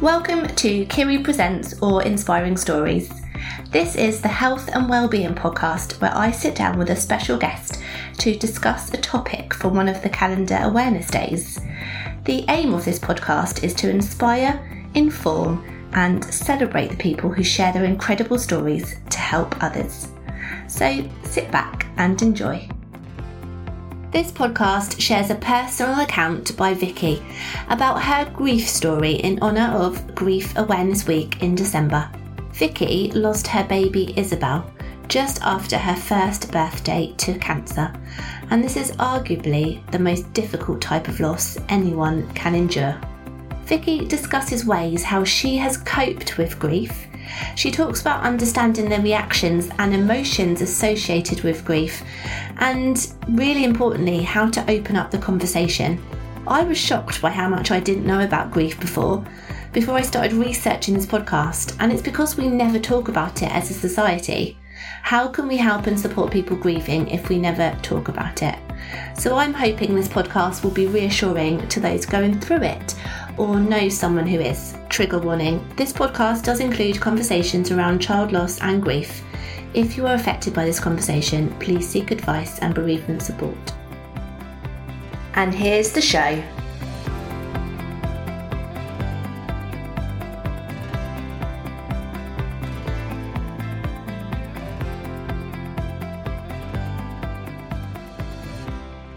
Welcome to Kiri Presents or Inspiring Stories. This is the health and wellbeing podcast where I sit down with a special guest to discuss a topic for one of the calendar awareness days. The aim of this podcast is to inspire, inform, and celebrate the people who share their incredible stories to help others. So sit back and enjoy. This podcast shares a personal account by Vicky about her grief story in honour of Grief Awareness Week in December. Vicky lost her baby Isabel just after her first birthday to cancer, and this is arguably the most difficult type of loss anyone can endure. Vicky discusses ways how she has coped with grief she talks about understanding the reactions and emotions associated with grief, and really importantly, how to open up the conversation. I was shocked by how much I didn't know about grief before, before I started researching this podcast, and it's because we never talk about it as a society. How can we help and support people grieving if we never talk about it? So I'm hoping this podcast will be reassuring to those going through it or know someone who is. Trigger warning this podcast does include conversations around child loss and grief. If you are affected by this conversation, please seek advice and bereavement support. And here's the show.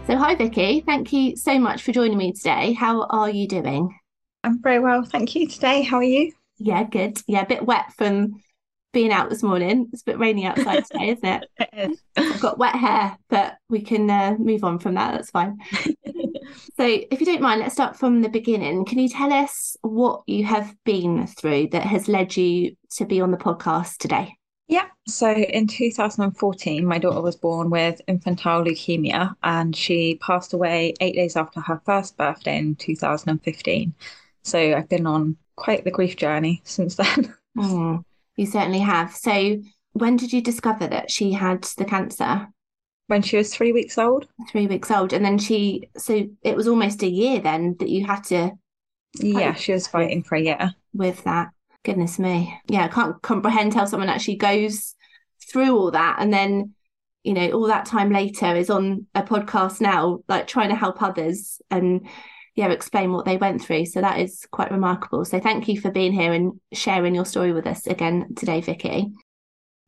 So, hi Vicky, thank you so much for joining me today. How are you doing? I'm very well, thank you. Today, how are you? Yeah, good. Yeah, a bit wet from being out this morning. It's a bit rainy outside today, isn't it? it is. I've got wet hair, but we can uh, move on from that. That's fine. so, if you don't mind, let's start from the beginning. Can you tell us what you have been through that has led you to be on the podcast today? Yeah. So in 2014, my daughter was born with infantile leukemia and she passed away eight days after her first birthday in 2015. So I've been on quite the grief journey since then. Mm, you certainly have. So when did you discover that she had the cancer? When she was three weeks old. Three weeks old. And then she, so it was almost a year then that you had to. Yeah, she was fighting for a year. With that. Goodness me. Yeah, I can't comprehend how someone actually goes through all that and then, you know, all that time later is on a podcast now, like trying to help others and yeah, explain what they went through. So that is quite remarkable. So thank you for being here and sharing your story with us again today, Vicky.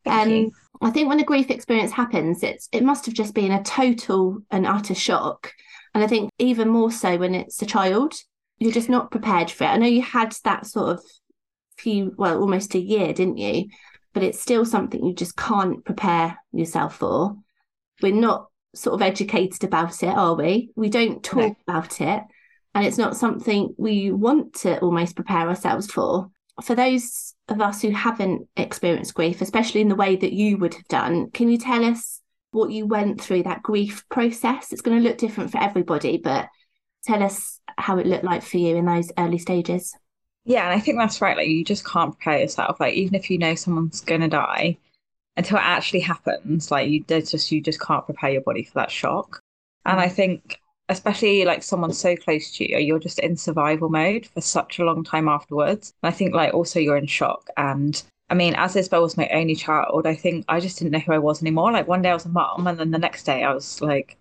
Thank um, you. I think when a grief experience happens, it's it must have just been a total and utter shock. And I think even more so when it's a child, you're just not prepared for it. I know you had that sort of few, well, almost a year, didn't you? But it's still something you just can't prepare yourself for. We're not sort of educated about it, are we? We don't talk No. about it and it's not something we want to almost prepare ourselves for. For those of us who haven't experienced grief, especially in the way that you would have done, can you tell us what you went through that grief process? It's going to look different for everybody, but tell us how it looked like for you in those early stages. Yeah, and I think that's right. Like you just can't prepare yourself. Like even if you know someone's gonna die, until it actually happens, like you there's just you just can't prepare your body for that shock. And I mm. think especially like someone so close to you, you're just in survival mode for such a long time afterwards. And I think like also you're in shock. And I mean, as Isabel was my only child, I think I just didn't know who I was anymore. Like one day I was a mom, and then the next day I was like,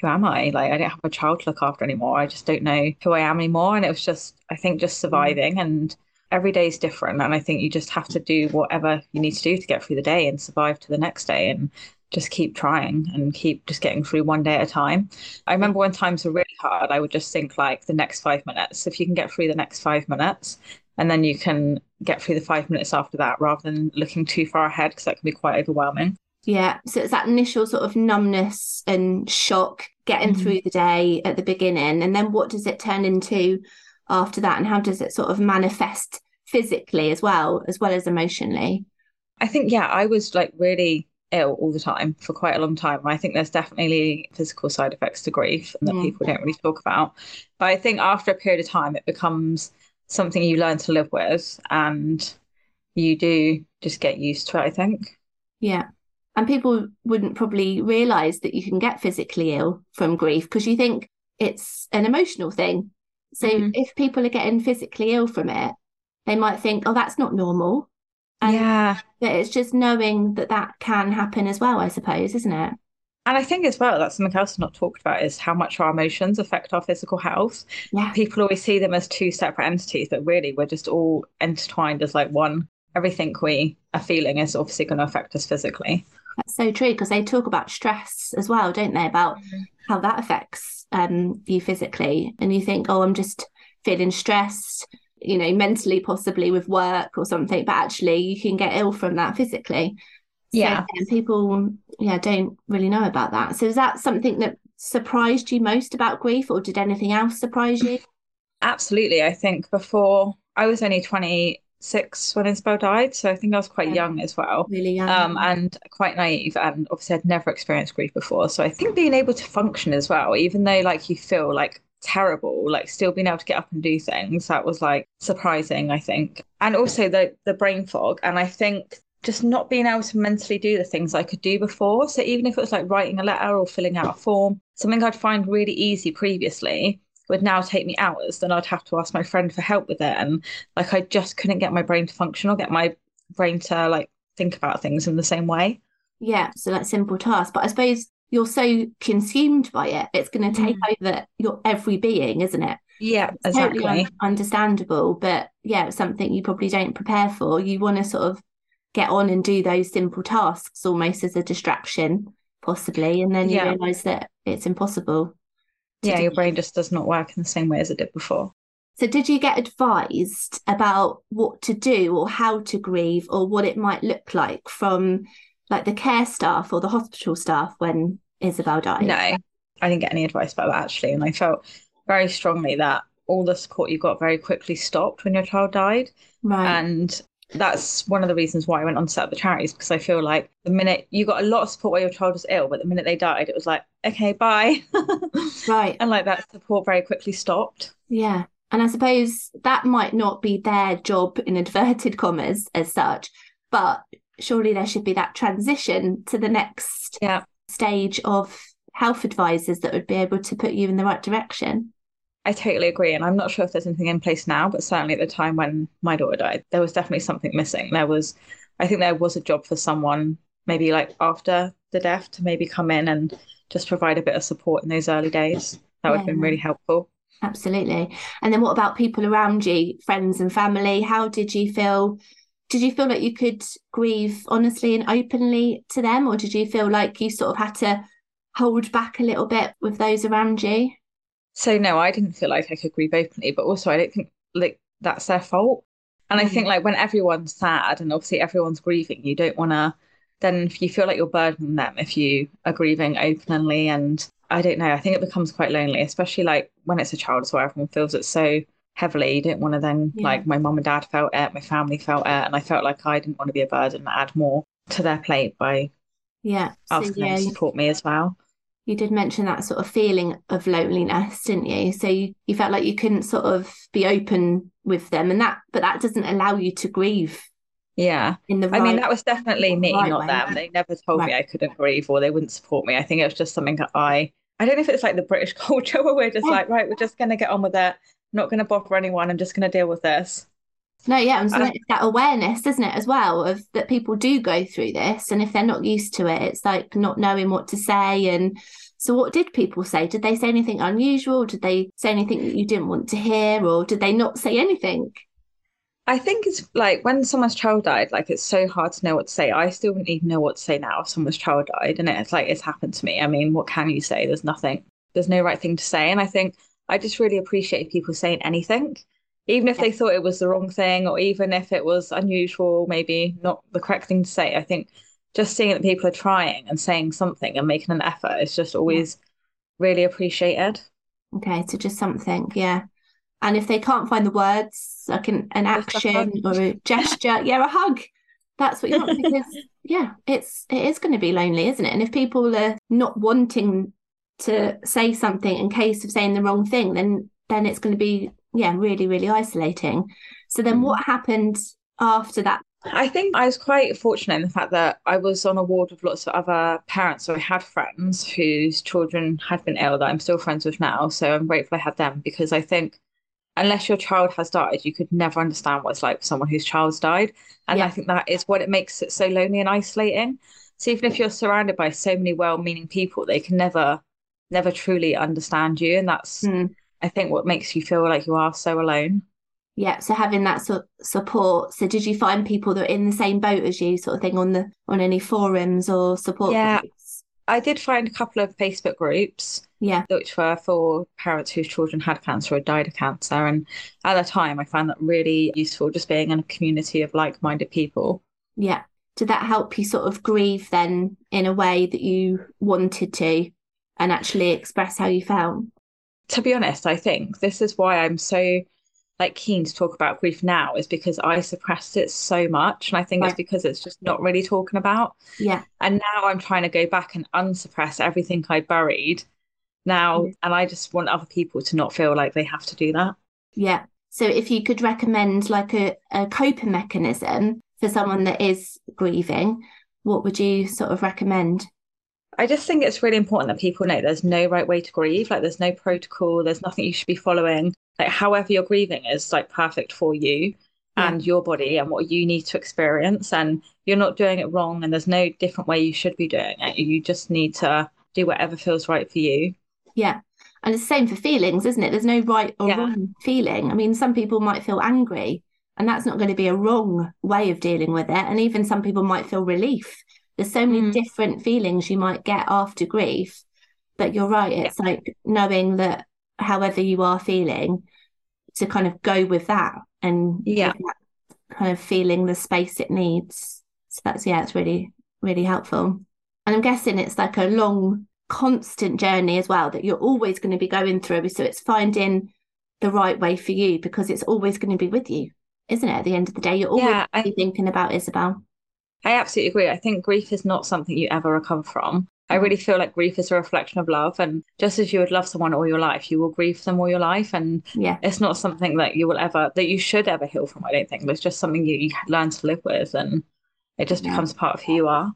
who am I? Like I don't have a child to look after anymore. I just don't know who I am anymore. And it was just, I think, just mm. surviving. And every day is different. And I think you just have to do whatever you need to do to get through the day and survive to the next day. And just keep trying and keep just getting through one day at a time. I remember when times were really hard, I would just think like the next five minutes. If you can get through the next five minutes, and then you can get through the five minutes after that rather than looking too far ahead because that can be quite overwhelming. Yeah. So it's that initial sort of numbness and shock getting Mhm. through the day at the beginning. And then what does it turn into after that? And how does it sort of manifest physically as well, as well as emotionally? I think, yeah, I was like really ill all the time for quite a long time. I think there's definitely physical side effects to grief that Mm. people don't really talk about. But I think after a period of time, it becomes something you learn to live with and you do just get used to it, I think. Yeah. And people wouldn't probably realize that you can get physically ill from grief because you think it's an emotional thing. So Mhm. if people are getting physically ill from it, they might think, oh, that's not normal. And yeah. It's just knowing that that can happen as well, I suppose, isn't it? And I think as well, that's something else not talked about is how much our emotions affect our physical health. Yeah. People always see them as two separate entities, but really we're just all intertwined as like one. Everything we are feeling is obviously going to affect us physically. That's so true because they talk about stress as well, don't they? About mm-hmm. how that affects um, you physically. And you think, oh, I'm just feeling stressed, you know, mentally, possibly with work or something, but actually you can get ill from that physically. So, yeah. people, yeah, don't really know about that. So is that something that surprised you most about grief, or did anything else surprise you? Absolutely. I think before I was only 26 when Isabel died. So I think I was quite yeah. young as well. Really young. Um, and quite naive. And obviously, I'd never experienced grief before. So I think being able to function as well, even though like you feel like terrible like still being able to get up and do things that was like surprising i think and also the the brain fog and i think just not being able to mentally do the things I could do before. So even if it was like writing a letter or filling out a form, something I'd find really easy previously would now take me hours, then I'd have to ask my friend for help with it. And like I just couldn't get my brain to function or get my brain to like think about things in the same way. Yeah. So that's simple task. But I suppose you're so consumed by it, it's going to take mm. over your every being, isn't it? Yeah, it's exactly. Totally understandable. But yeah, it's something you probably don't prepare for. You want to sort of get on and do those simple tasks almost as a distraction possibly and then you yeah. realize that it's impossible yeah your brain just does not work in the same way as it did before so did you get advised about what to do or how to grieve or what it might look like from like the care staff or the hospital staff when isabel died no i didn't get any advice about that actually and i felt very strongly that all the support you got very quickly stopped when your child died right and that's one of the reasons why I went on to set up the charities because I feel like the minute you got a lot of support while your child was ill, but the minute they died, it was like, okay, bye. right. And like that support very quickly stopped. Yeah. And I suppose that might not be their job in inverted commas as such, but surely there should be that transition to the next yeah. stage of health advisors that would be able to put you in the right direction. I totally agree. And I'm not sure if there's anything in place now, but certainly at the time when my daughter died, there was definitely something missing. There was, I think there was a job for someone maybe like after the death to maybe come in and just provide a bit of support in those early days. That would have been really helpful. Absolutely. And then what about people around you, friends and family? How did you feel? Did you feel like you could grieve honestly and openly to them, or did you feel like you sort of had to hold back a little bit with those around you? So no, I didn't feel like I could grieve openly, but also I don't think like that's their fault. And mm-hmm. I think mm. like when everyone's sad and obviously everyone's grieving, you don't want to. Then if you feel like you're burdening them if you are grieving openly, and I don't know, I think it becomes quite lonely, especially like when it's a child as well. Everyone feels it so heavily. You don't want to then yeah. like my mum and dad felt it, my family felt it, and I felt like I didn't want to be a burden and add more to their plate by yeah asking so, yeah, them to support me as well you did mention that sort of feeling of loneliness didn't you so you, you felt like you couldn't sort of be open with them and that but that doesn't allow you to grieve yeah in the right, i mean that was definitely me right not way. them they never told right. me i couldn't grieve or they wouldn't support me i think it was just something that i i don't know if it's like the british culture where we're just yeah. like right we're just going to get on with it not going to bother anyone i'm just going to deal with this no, yeah, and so uh, it's that awareness, isn't it, as well, of that people do go through this, and if they're not used to it, it's like not knowing what to say. And so, what did people say? Did they say anything unusual? Did they say anything that you didn't want to hear, or did they not say anything? I think it's like when someone's child died, like it's so hard to know what to say. I still wouldn't even know what to say now if someone's child died, and it's like it's happened to me. I mean, what can you say? There's nothing. There's no right thing to say, and I think I just really appreciate people saying anything even if they thought it was the wrong thing or even if it was unusual maybe not the correct thing to say. I think just seeing that people are trying and saying something and making an effort is just always really appreciated. Okay so just something yeah. And if they can't find the words like an, an action or a gesture yeah a hug. That's what you want because yeah it's it is going to be lonely isn't it? And if people are not wanting to say something in case of saying the wrong thing then then it's going to be yeah, really, really isolating. So then what mm-hmm. happened after that? I think I was quite fortunate in the fact that I was on a ward with lots of other parents. So I had friends whose children had been ill that I'm still friends with now. So I'm grateful I had them because I think unless your child has died, you could never understand what it's like for someone whose child's died. And Yeah. I think that is what it makes it so lonely and isolating. So even if you're surrounded by so many well-meaning people, they can never, never truly understand you. And that's, Mm. I think, what makes you feel like you are so alone. Yeah, so having that sort support. So did you find people that are in the same boat as you, sort of thing, on the on any forums or support Yeah. groups? I did find a couple of Facebook groups Yeah, which were for parents whose children had cancer or died of cancer. And at the time, I found that really useful, just being in a community of like-minded people. yeah. Did that help you sort of grieve then in a way that you wanted to and actually express how you felt? To be honest, I think this is why I'm so like keen to talk about grief now, is because I suppressed it so much. And I think it's because it's just not really talking about. Yeah, And now I'm trying to go back and unsuppress everything I buried now. Mm. And I just want other people to not feel like they have to do that. yeah. So if you could recommend like a, a coping mechanism for someone that is grieving, what would you sort of recommend? I just think it's really important that people know there's no right way to grieve. Like there's no protocol, there's nothing you should be following. Like however you're grieving is like perfect for you Yeah. and your body and what you need to experience. And you're not doing it wrong and there's no different way you should be doing it. You just need to do whatever feels right for you. Yeah. And it's the same for feelings, isn't it? There's no right or Yeah. wrong feeling. I mean, some people might feel angry, and that's not going to be a wrong way of dealing with it. And even some people might feel relief. There's so many Mm. different feelings you might get after grief. But you're right, it's like knowing that however you are feeling, to kind of go with that and Yeah. that kind of feeling the space it needs. So that's yeah, it's really, really helpful. And I'm guessing it's like a long, constant journey as well that you're always going to be going through. So it's finding the right way for you because it's always going to be with you, isn't it? At the end of the day, you're always Yeah, gonna thinking about Isabel. I absolutely agree. I think grief is not something you ever recover from. I Mm. really feel like grief is a reflection of love. And just as you would love someone all your life, you will grieve them all your life. And Yeah, it's not something that you will ever, that you should ever heal from, I don't think. It's just something you, you learn to live with and it just Yeah. becomes part of who you are.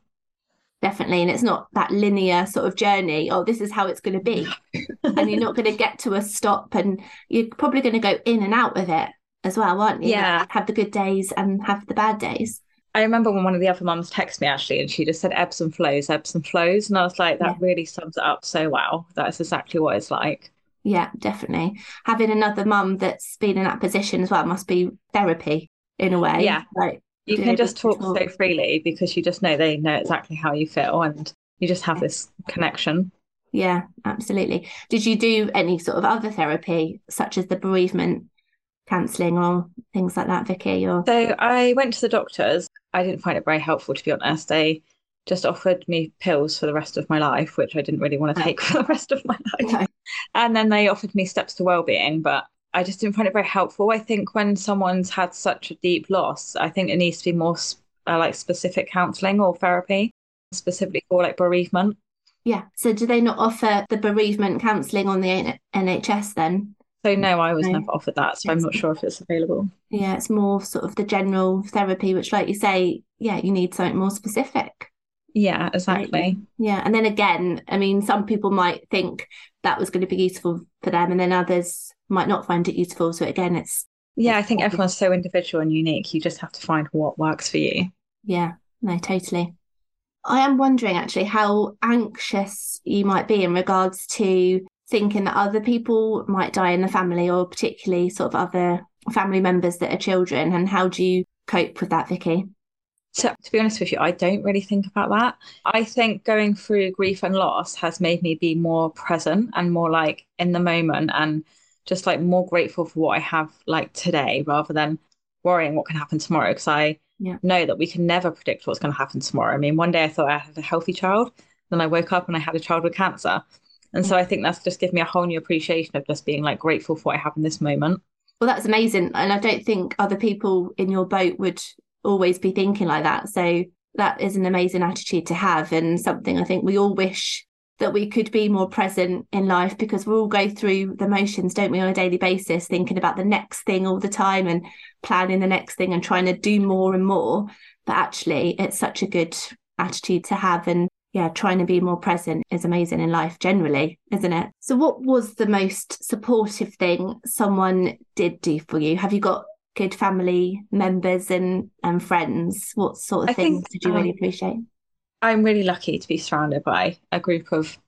definitely. And it's not that linear sort of journey. Oh, this is how it's going to be. and you're not going to get to a stop and you're probably going to go in and out of it as well, aren't you? Yeah. Have the good days and have the bad days. I remember when one of the other mums texted me actually, and she just said ebbs and flows, ebbs and flows. And I was like, that Yeah. really sums it up so well. That's exactly what it's like. Yeah, definitely. Having another mum that's been in that position as well must be therapy in a way. Yeah. Like, You can just talk talk. so freely because you just know they know exactly how you feel and you just have this connection. yeah, absolutely. Did you do any sort of other therapy, such as the bereavement counselling or things like that, Vicky? Or So I went to the doctors. I didn't find it very helpful, to be honest. They just offered me pills for the rest of my life, which I didn't really want to take for the rest of my life. No. And then they offered me steps to well-being, but I just didn't find it very helpful. I think when someone's had such a deep loss, I think it needs to be more uh, like specific counselling or therapy, specifically for like bereavement. yeah. So do they not offer the bereavement counselling on the NHS then? So no, I was No. never offered that, so I'm not sure if it's available. Yeah, it's more sort of the general therapy, which, like you say, yeah, you need something more specific. Yeah, exactly. Yeah. And then again, I mean, some people might think that was going to be useful for them, and then others might not find it useful. So again, it's, Yeah, I think everyone's so individual and unique. You just have to find what works for you. yeah, no, totally. I am wondering actually how anxious you might be in regards to thinking that other people might die in the family, or particularly sort of other family members that are children, and how do you cope with that, Vicky? So, to be honest with you, I don't really think about that. I think going through grief and loss has made me be more present and more like in the moment and just like more grateful for what I have like today rather than worrying what can happen tomorrow. Because I Yeah. know that we can never predict what's going to happen tomorrow. I mean, one day I thought I had a healthy child, then I woke up and I had a child with cancer. And so mm. I think that's just given me a whole new appreciation of just being like grateful for what I have in this moment. Well, that's amazing. And I don't think other people in your boat would always be thinking like that. So that is an amazing attitude to have and something I think we all wish that we could be more present in life because we all go through the motions, don't we, on a daily basis, thinking about the next thing all the time and planning the next thing and trying to do more and more. But actually, it's such a good attitude to have. And yeah, trying to be more present is amazing in life generally, isn't it? So, what was the most supportive thing someone did do for you? Have you got good family members and and friends? What sort of I things think, did you really um, appreciate? I'm really lucky to be surrounded by a group of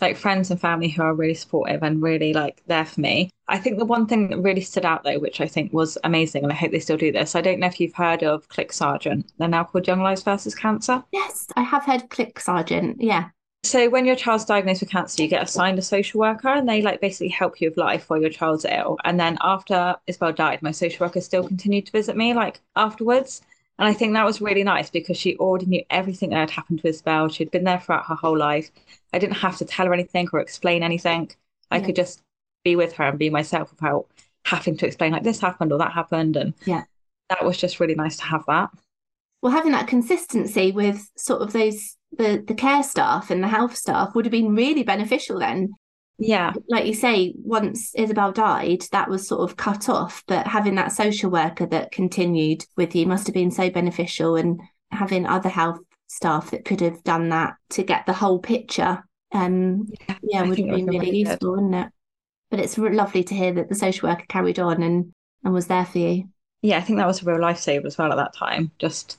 like friends and family who are really supportive and really like there for me. I think the one thing that really stood out though, which I think was amazing, and I hope they still do this. I don't know if you've heard of CLIC Sargent. They're now called Young Lives versus Cancer. Yes, I have heard CLIC Sargent. Yeah. So when your child's diagnosed with cancer, you get assigned a social worker and they like basically help you with life while your child's ill. And then after Isabel died, my social worker still continued to visit me like afterwards. And I think that was really nice because she already knew everything that had happened to Isabel. She'd been there throughout her whole life. I didn't have to tell her anything or explain anything. I Yeah. could just be with her and be myself without having to explain like this happened or that happened. And Yeah. that was just really nice to have that. Well, having that consistency with sort of those the the care staff and the health staff would have been really beneficial then. Yeah. Like you say, once Isabel died, that was sort of cut off, but having that social worker that continued with you must have been so beneficial and having other health staff that could have done that to get the whole picture um yeah I would have been really been really good. useful wouldn't it but it's lovely to hear that the social worker carried on and and was there for you Yeah, I think that was a real lifesaver as well at that time. Just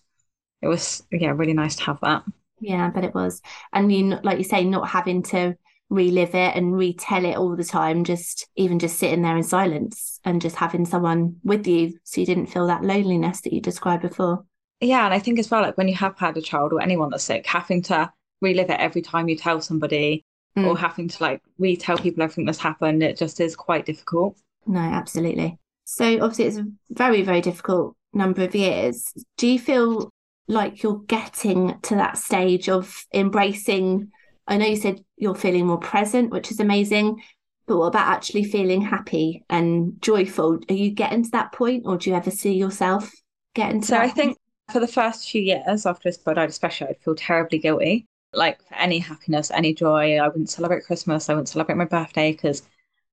it was yeah, really nice to have that. Yeah, but it was. And you, like you say, not having to relive it and retell it all the time, just even just sitting there in silence and just having someone with you so you didn't feel that loneliness that you described before. Yeah, and I think as well, like when you have had a child or anyone that's sick, having to relive it every time you tell somebody Mm. or having to like retell people everything that's happened, it just is quite difficult. No, absolutely. So obviously it's a very, very difficult number of years. Do you feel like you're getting to that stage of embracing? I know you said you're feeling more present, which is amazing, but what about actually feeling happy and joyful? Are you getting to that point, or do you ever see yourself getting to So that I think for the first few years after Isabel died, especially, I'd feel terribly guilty. Like for any happiness, any joy, I wouldn't celebrate Christmas, I wouldn't celebrate my birthday because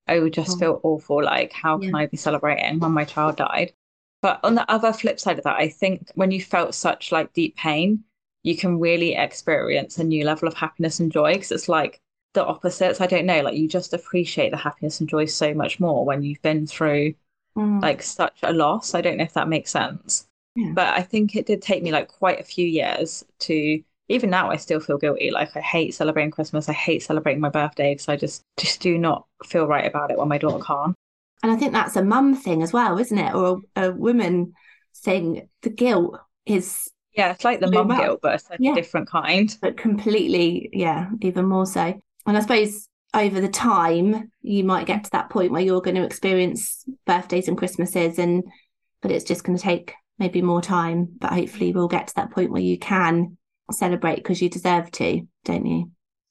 I would just Oh. feel awful. Like, how can I be celebrating when my child died? But on the other flip side of that, I think when you felt such like deep pain, you can really experience a new level of happiness and joy because it's like the opposites. I don't know, like you just appreciate the happiness and joy so much more when you've been through Mm, like such a loss. I don't know if that makes sense. Yeah. But I think it did take me like quite a few years to even now I still feel guilty. Like I hate celebrating Christmas. I hate celebrating my birthday because I just just do not feel right about it when my daughter can't. and I think that's a mum thing as well, isn't it? Or a, a woman thing. The guilt is Yeah, it's like the mum guilt, but it's like Yeah. a different kind. but completely, yeah, even more so. And I suppose over the time, you might get to that point where you're going to experience birthdays and Christmases, and but it's just going to take maybe more time. But hopefully, we'll get to that point where you can celebrate because you deserve to, don't you?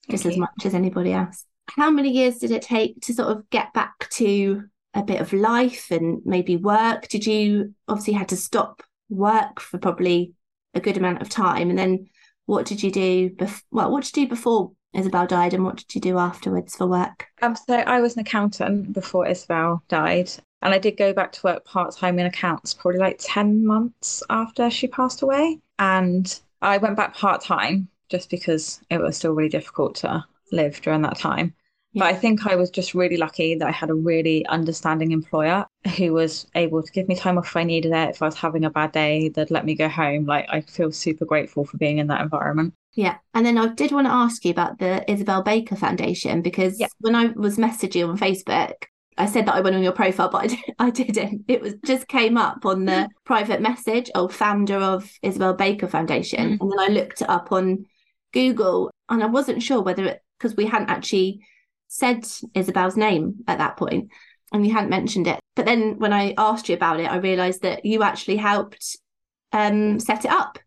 Just Thank as much as anybody else. How many years did it take to sort of get back to a bit of life and maybe work? Did you obviously had to stop work for probably a good amount of time, and then what did you do? Well, what did you do before Isabel died, and what did you do afterwards for work? Um, so I was an accountant before Isabel died, and I did go back to work part-time in accounts probably like 10 months after she passed away. And I went back part-time just because it was still really difficult to live during that time. But I think I was just really lucky that I had a really understanding employer who was able to give me time off if I needed it. If I was having a bad day, they'd let me go home. Like I feel super grateful for being in that environment. Yeah. And then I did want to ask you about the Isabel Baker Foundation because Yeah. when I was messaging on Facebook, I said that I went on your profile, but I, di- I didn't. It was just came up on the private message of founder of Isabel Baker Foundation. Mm. And then I looked it up on Google and I wasn't sure whether it, because we hadn't actually said Isabel's name at that point and you hadn't mentioned it. But then when I asked you about it, I realised that you actually helped um, set it up.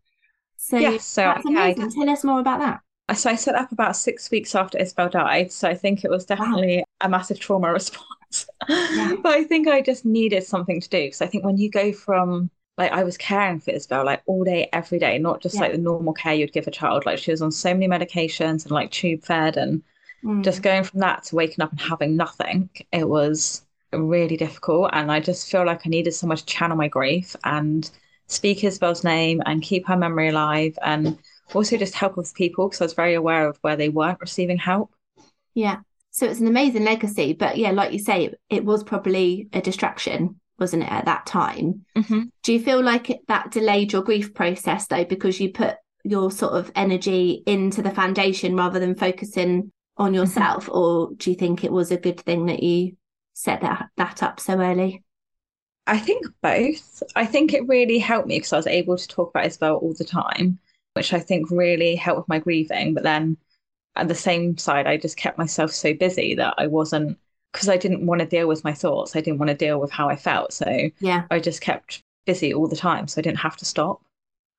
So Yes, so that's yeah, I amazing. Tell us more about that. So I set up about six weeks after Isabel died. So I think it was definitely a massive trauma response. Yeah. But I think I just needed something to do because I think when you go from like I was caring for Isabel like all day, every day, not just Yeah. like the normal care you'd give a child. Like she was on so many medications and like tube fed and Mm. just going from that to waking up and having nothing, it was really difficult. And I just feel like I needed someone to channel my grief and speak Isabel's name and keep her memory alive and also just help with people because I was very aware of where they weren't receiving help. Yeah. So it's an amazing legacy. But yeah, like you say, it was probably a distraction, wasn't it, at that time? Mm-hmm. Do you feel like it, that delayed your grief process though, because you put your sort of energy into the foundation rather than focusing on yourself? Mm-hmm. Or do you think it was a good thing that you set that, that up so early? I think both. I think it really helped me because I was able to talk about Isabel all the time, which I think really helped with my grieving. But then at the same side, I just kept myself so busy that I wasn't because I didn't want to deal with my thoughts. I didn't want to deal with how I felt. So yeah, I just kept busy all the time. So I didn't have to stop.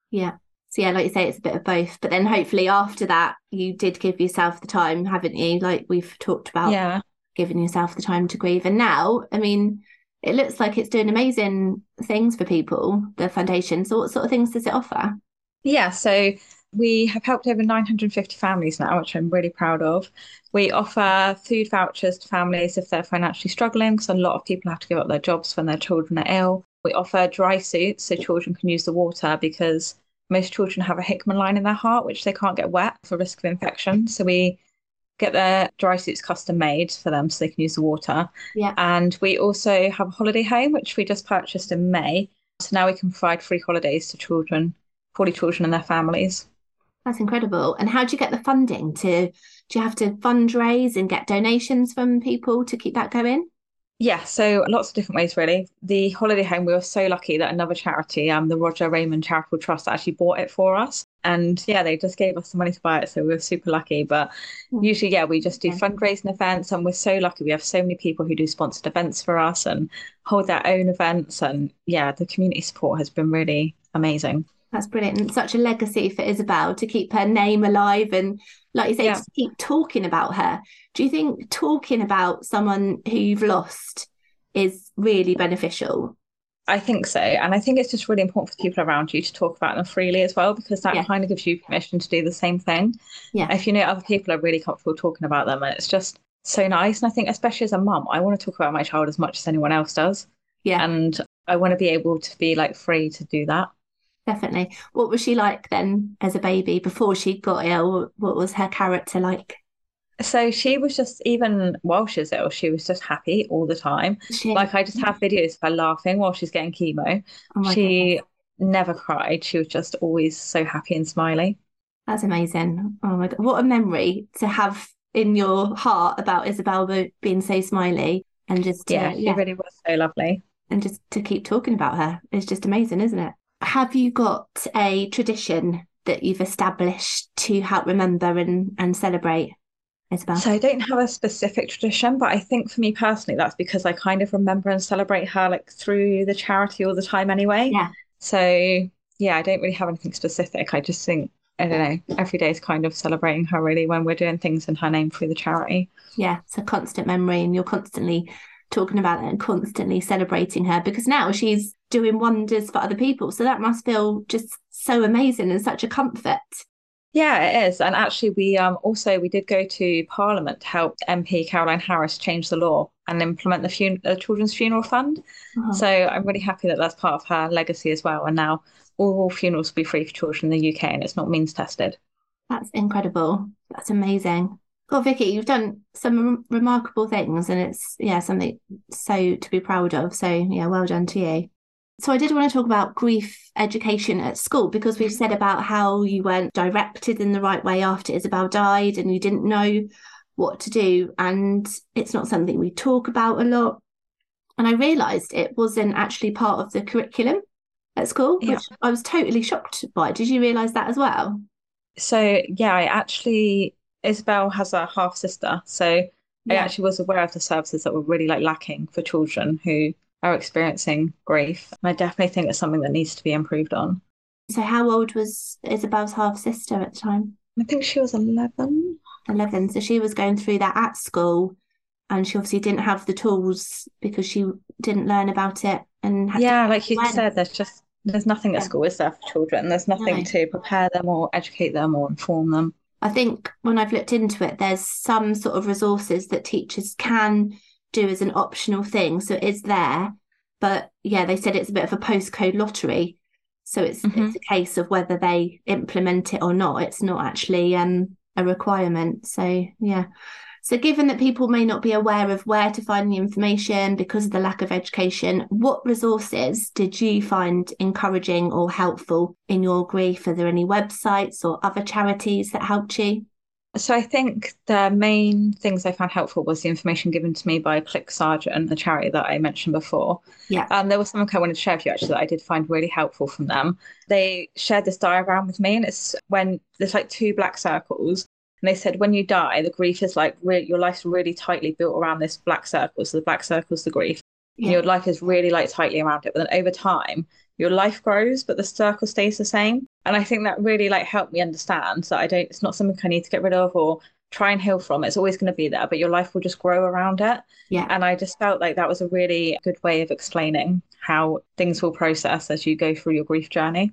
Yeah. So yeah, like you say, it's a bit of both. But then hopefully after that, you did give yourself the time, haven't you? Like we've talked about. Yeah. Giving yourself the time to grieve. And now, I mean, it looks like it's doing amazing things for people, the foundation. So, what sort of things does it offer? Yeah, so we have helped over 950 families now, which I'm really proud of. We offer food vouchers to families if they're financially struggling, because a lot of people have to give up their jobs when their children are ill. We offer dry suits so children can use the water because most children have a Hickman line in their heart, which they can't get wet for risk of infection. So we get their dry suits custom made for them so they can use the water. Yeah. And we also have a holiday home, which we just purchased in May. So now we can provide free holidays to children, poorly children and their families. That's incredible. And how do you get the funding to do you have to fundraise and get donations from people to keep that going? Yeah, so lots of different ways, really. The holiday home, we were so lucky that another charity, um, the Roger Raymond Charitable Trust, actually bought it for us. And yeah, they just gave us the money to buy it. So we were super lucky. But mm. usually, yeah, we just do fundraising events. And we're so lucky. We have so many people who do sponsored events for us and hold their own events. And yeah, the community support has been really amazing. That's brilliant. And such a legacy for Isabel to keep her name alive and, like you say, yeah. to keep talking about her. Do you think talking about someone who you've lost is really beneficial? I think so. And I think it's just really important for people around you to talk about them freely as well, because that yeah. kind of gives you permission to do the same thing. Yeah. If you know other people are really comfortable talking about them, and it's just so nice. And I think, especially as a mum, I want to talk about my child as much as anyone else does. Yeah. And I want to be able to be like free to do that. Definitely. What was she like then as a baby before she got ill? What was her character like? So she was just even while she was ill, she was just happy all the time. She, like I just have videos of her laughing while she's getting chemo. Oh she goodness. never cried. She was just always so happy and smiley. That's amazing. Oh my god, what a memory to have in your heart about Isabel being so smiley and just yeah, she yeah. really was so lovely. And just to keep talking about her is just amazing, isn't it? Have you got a tradition that you've established to help remember and and celebrate? Isabel? So I don't have a specific tradition, but I think for me personally, that's because I kind of remember and celebrate her like through the charity all the time anyway. Yeah. So yeah, I don't really have anything specific. I just think I don't know, every day is kind of celebrating her really when we're doing things in her name through the charity. Yeah, it's a constant memory and you're constantly talking about it and constantly celebrating her because now she's doing wonders for other people. So that must feel just so amazing and such a comfort. Yeah, it is. And actually, we um, also we did go to Parliament to help MP Carolyn Harris change the law and implement the fun- uh, Children's Funeral Fund. Uh-huh. So I'm really happy that that's part of her legacy as well. And now all funerals will be free for children in the UK, and it's not means tested. That's incredible. That's amazing. Well, Vicky, you've done some remarkable things, and it's yeah something so to be proud of. So yeah, well done to you so I did want to talk about grief education at school because we've said about how you weren't directed in the right way after Isabel died and you didn't know what to do. And it's not something we talk about a lot. And I realised it wasn't actually part of the curriculum at school, yeah. which I was totally shocked by. Did you realise that as well? So, yeah, I actually, Isabel has a half sister. So yeah. I actually was aware of the services that were really like lacking for children who are experiencing grief. And I definitely think it's something that needs to be improved on. So, how old was Isabel's half sister at the time? I think she was 11. 11. So, she was going through that at school and she obviously didn't have the tools because she didn't learn about it. And yeah, like you said, there's just there's nothing at yeah. school is there for children. There's nothing no. to prepare them or educate them or inform them. I think when I've looked into it, there's some sort of resources that teachers can do as an optional thing. So it is there. But yeah, they said it's a bit of a postcode lottery. So it's mm-hmm. it's a case of whether they implement it or not. It's not actually um, a requirement. So yeah. So, given that people may not be aware of where to find the information because of the lack of education, what resources did you find encouraging or helpful in your grief? Are there any websites or other charities that helped you? So I think the main things I found helpful was the information given to me by CLIC Sargent, the charity that I mentioned before. Yeah. And there was something I wanted to share with you actually that I did find really helpful from them. They shared this diagram with me, and it's when there's like two black circles, and they said when you die, the grief is like re- your life's really tightly built around this black circle. So the black circle is the grief. Yeah. Your life is really like tightly around it. But then over time, your life grows, but the circle stays the same. And I think that really like helped me understand that I don't. It's not something I need to get rid of or try and heal from. It's always going to be there, but your life will just grow around it. Yeah. And I just felt like that was a really good way of explaining how things will process as you go through your grief journey.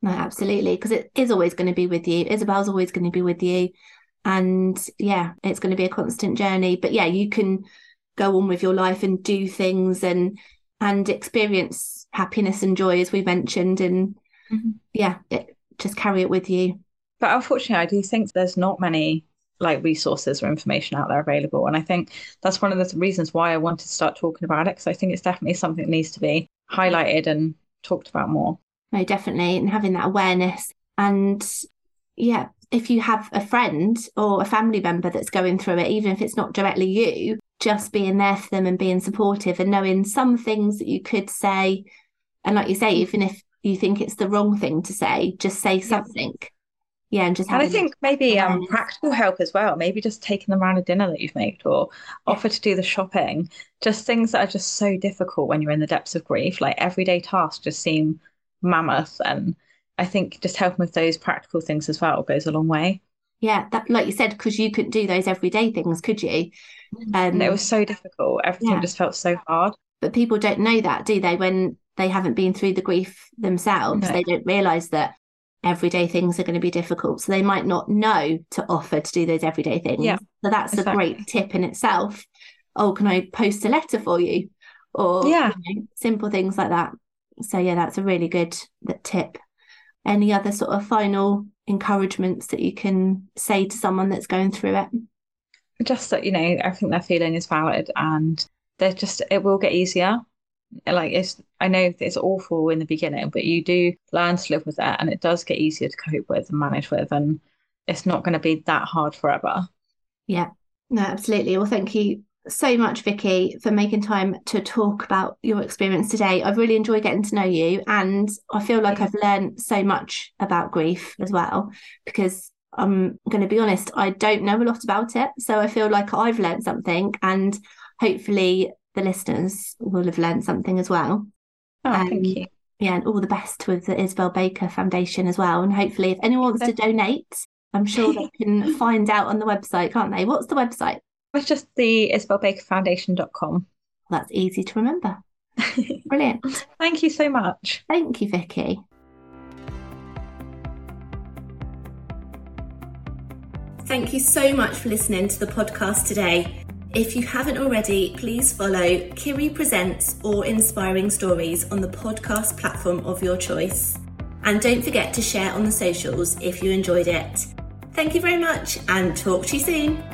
No, absolutely. Because it is always going to be with you. Isabel's always going to be with you. And yeah, it's going to be a constant journey. But yeah, you can go on with your life and do things and and experience happiness and joy as we mentioned. And mm-hmm. yeah, it, just carry it with you. But unfortunately, I do think there's not many like resources or information out there available. And I think that's one of the reasons why I wanted to start talking about it because I think it's definitely something that needs to be highlighted and talked about more. No, definitely. And having that awareness. And yeah, if you have a friend or a family member that's going through it, even if it's not directly you, just being there for them and being supportive and knowing some things that you could say. And like you say, even if you think it's the wrong thing to say, just say something. Yeah, and just and I think maybe um practical help as well. Maybe just taking them around a dinner that you've made or yeah. offer to do the shopping. Just things that are just so difficult when you're in the depths of grief. Like everyday tasks just seem mammoth and I think just helping with those practical things as well goes a long way. Yeah, that like you said, because you couldn't do those everyday things, could you? Um, and it was so difficult. Everything yeah. just felt so hard. But people don't know that, do they? When they haven't been through the grief themselves, no. they don't realise that everyday things are going to be difficult. So they might not know to offer to do those everyday things. Yeah, so that's exactly. a great tip in itself. Oh, can I post a letter for you? Or yeah, you know, simple things like that so yeah that's a really good tip any other sort of final encouragements that you can say to someone that's going through it just that you know everything they're feeling is valid and they're just it will get easier like it's i know it's awful in the beginning but you do learn to live with that and it does get easier to cope with and manage with and it's not going to be that hard forever yeah no absolutely well thank you so much, Vicky, for making time to talk about your experience today. I've really enjoyed getting to know you, and I feel like I've learned so much about grief as well because I'm going to be honest, I don't know a lot about it. So I feel like I've learned something, and hopefully the listeners will have learned something as well. Oh, um, thank you. Yeah, and all the best with the Isabel Baker Foundation as well. And hopefully, if anyone wants to donate, I'm sure they can find out on the website, can't they? What's the website? It's just the isabelbakerfoundation.com. That's easy to remember. Brilliant. Thank you so much. Thank you, Vicky. Thank you so much for listening to the podcast today. If you haven't already, please follow Kiri Presents or Inspiring Stories on the podcast platform of your choice. And don't forget to share on the socials if you enjoyed it. Thank you very much and talk to you soon.